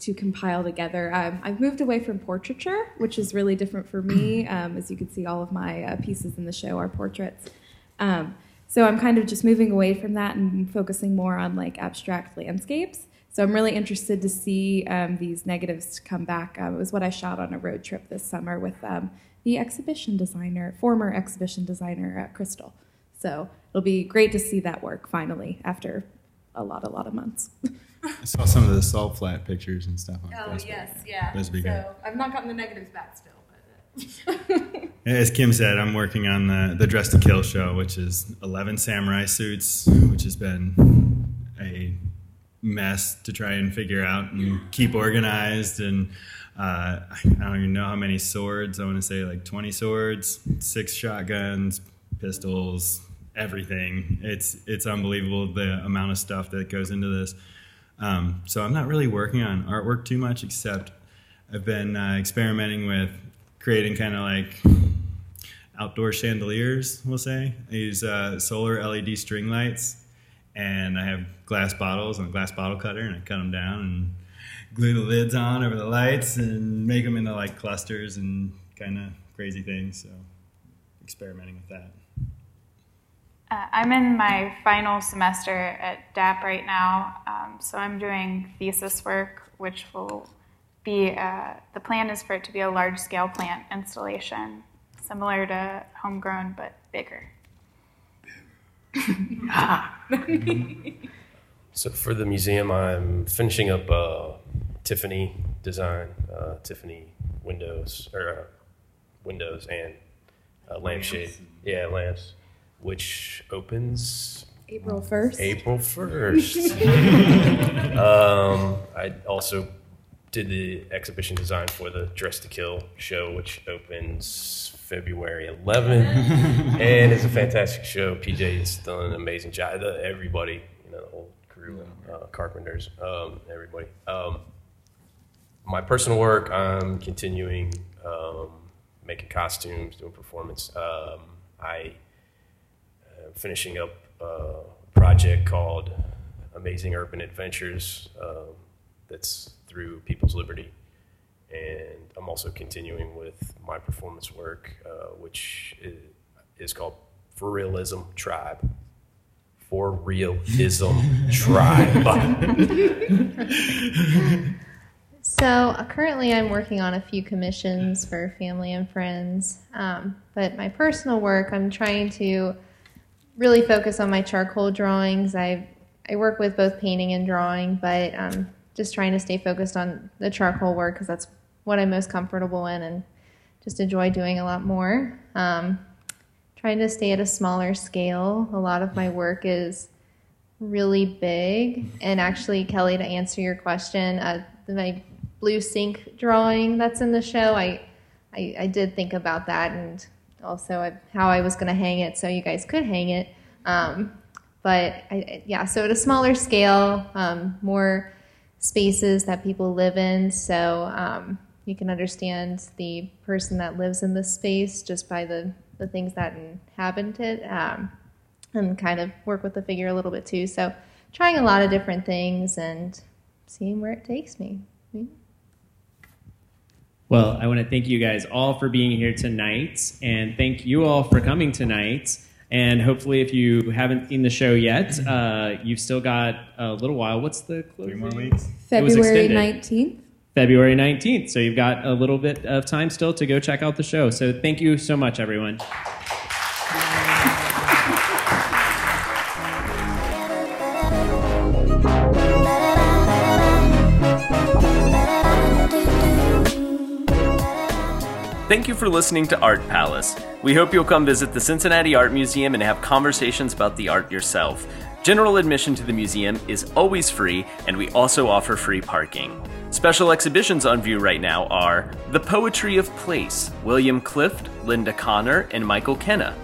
to compile together. Um, I've moved away from portraiture, which is really different for me. Um, as you can see, all of my uh, pieces in the show are portraits. Um, so I'm kind of just moving away from that and focusing more on like abstract landscapes. So I'm really interested to see um, these negatives come back. Um, it was what I shot on a road trip this summer with um, the exhibition designer, former exhibition designer at Crystal. So it'll be great to see that work finally after a lot, a lot of months. I saw some of the salt flat pictures and stuff on Oh Facebook. yes, yeah. Those would be good. so I've not gotten the negatives back still, but. [LAUGHS] As Kim said, I'm working on the, the Dress to Kill show, which is 11 samurai suits, which has been a mess to try and figure out and keep organized. And uh, I don't even know how many swords. I want to say like 20 swords, six shotguns, pistols, everything. It's it's unbelievable the amount of stuff that goes into this. Um, so I'm not really working on artwork too much, except I've been uh, experimenting with creating kind of like outdoor chandeliers, we'll say. I use uh, solar LED string lights, and I have glass bottles and a glass bottle cutter, and I cut them down and glue the lids on over the lights and make them into like clusters and kind of crazy things. So experimenting with that. Uh, I'm in my final semester at DAP right now, um, so I'm doing thesis work, which will be uh, the plan is for it to be a large scale plant installation, similar to homegrown but bigger. [LAUGHS] So for the museum, I'm finishing up uh, Tiffany design, uh, Tiffany windows or uh, windows and uh, lampshade. Yeah, lamps, which opens April 1st. April first. [LAUGHS] um, I also did the exhibition design for the Dress to Kill show, which opens February 11th, [LAUGHS] and it's a fantastic show. PJ has done an amazing job. Everybody, you know, the whole crew, uh, carpenters, um, everybody. Um, my personal work, I'm continuing um, making costumes, doing performance. Um, I am finishing up a project called Amazing Urban Adventures um, that's through People's Liberty. And I'm also continuing with my performance work, uh, which is, is called For Realism Tribe. For Realism [LAUGHS] Tribe. So uh, currently, I'm working on a few commissions for family and friends. Um, but my personal work, I'm trying to really focus on my charcoal drawings. I I work with both painting and drawing, but um, just trying to stay focused on the charcoal work because that's what I'm most comfortable in and just enjoy doing a lot more. Um, trying to stay at a smaller scale. A lot of my work is really big. And actually, Kelly, to answer your question, uh, my blue sink drawing that's in the show, I, I, I did think about that and also I, how I was going to hang it so you guys could hang it. Um, but I, yeah, so at a smaller scale, um, more spaces that people live in, so um, you can understand the person that lives in this space just by the, the things that inhabit it, um, and kind of work with the figure a little bit too. So trying a lot of different things and seeing where it takes me. Well, I want to thank you guys all for being here tonight, and thank you all for coming tonight. And hopefully, if you haven't seen the show yet, uh, you've still got a little while. What's the closing? Three more weeks. It was February 19th. February 19th. So you've got a little bit of time still to go check out the show. So thank you so much, everyone. Thank you for listening to Art Palace. We hope you'll come visit the Cincinnati Art Museum and have conversations about the art yourself. General admission to the museum is always free, and we also offer free parking. Special exhibitions on view right now are The Poetry of Place, William Clift, Linda Connor, and Michael Kenna.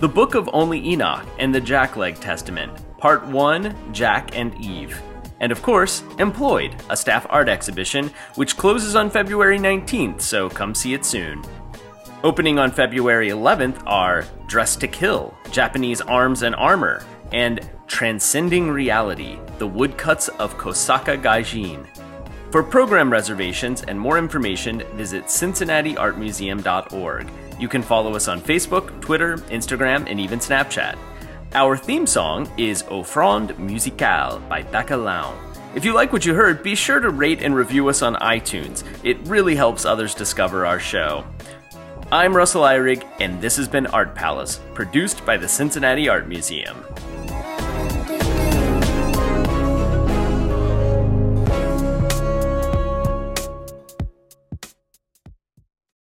The Book of Only Enoch and the Jackleg Testament, Part 1 Jack and Eve. And of course, Employed, a staff art exhibition, which closes on February 19th, so come see it soon. Opening on February 11th are Dress to Kill, Japanese Arms and Armor, and Transcending Reality, The Woodcuts of Kosaka Gajin. For program reservations and more information, visit cincinnatiartmuseum.org. You can follow us on Facebook, Twitter, Instagram, and even Snapchat. Our theme song is Offrande Musicale by Bacalao. If you like what you heard, be sure to rate and review us on iTunes. It really helps others discover our show. I'm Russell Eyrig, and this has been Art Palace, produced by the Cincinnati Art Museum.